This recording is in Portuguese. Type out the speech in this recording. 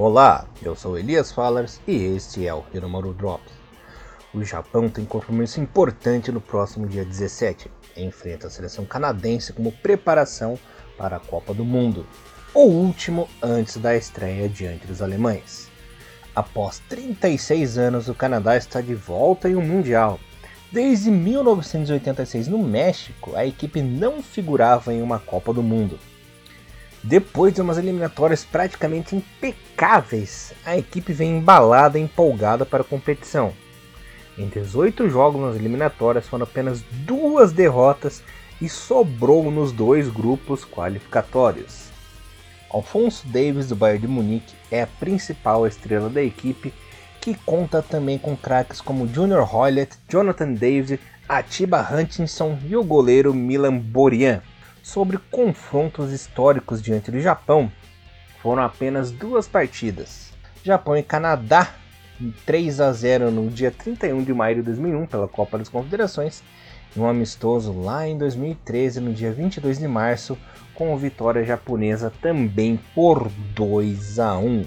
Olá, eu sou Elias Fallers e este é o Hiromaru Drops. O Japão tem compromisso importante no próximo dia 17. Enfrenta a seleção canadense como preparação para a Copa do Mundo, o último antes da estreia diante dos alemães. Após 36 anos, o Canadá está de volta em um Mundial. Desde 1986 no México, a equipe não figurava em uma Copa do Mundo. Depois de umas eliminatórias praticamente impecáveis, a equipe vem embalada e empolgada para a competição. Em 18 jogos nas eliminatórias foram apenas duas derrotas e sobrou nos dois grupos qualificatórios. Alfonso Davis do Bayern de Munique é a principal estrela da equipe, que conta também com craques como Junior Hoylett, Jonathan David, Atiba Hutchinson e o goleiro Milan Borian sobre confrontos históricos diante do Japão, foram apenas duas partidas. Japão e Canadá, 3 a 0 no dia 31 de maio de 2001 pela Copa das Confederações, e um amistoso lá em 2013 no dia 22 de março com vitória japonesa também por 2 a 1.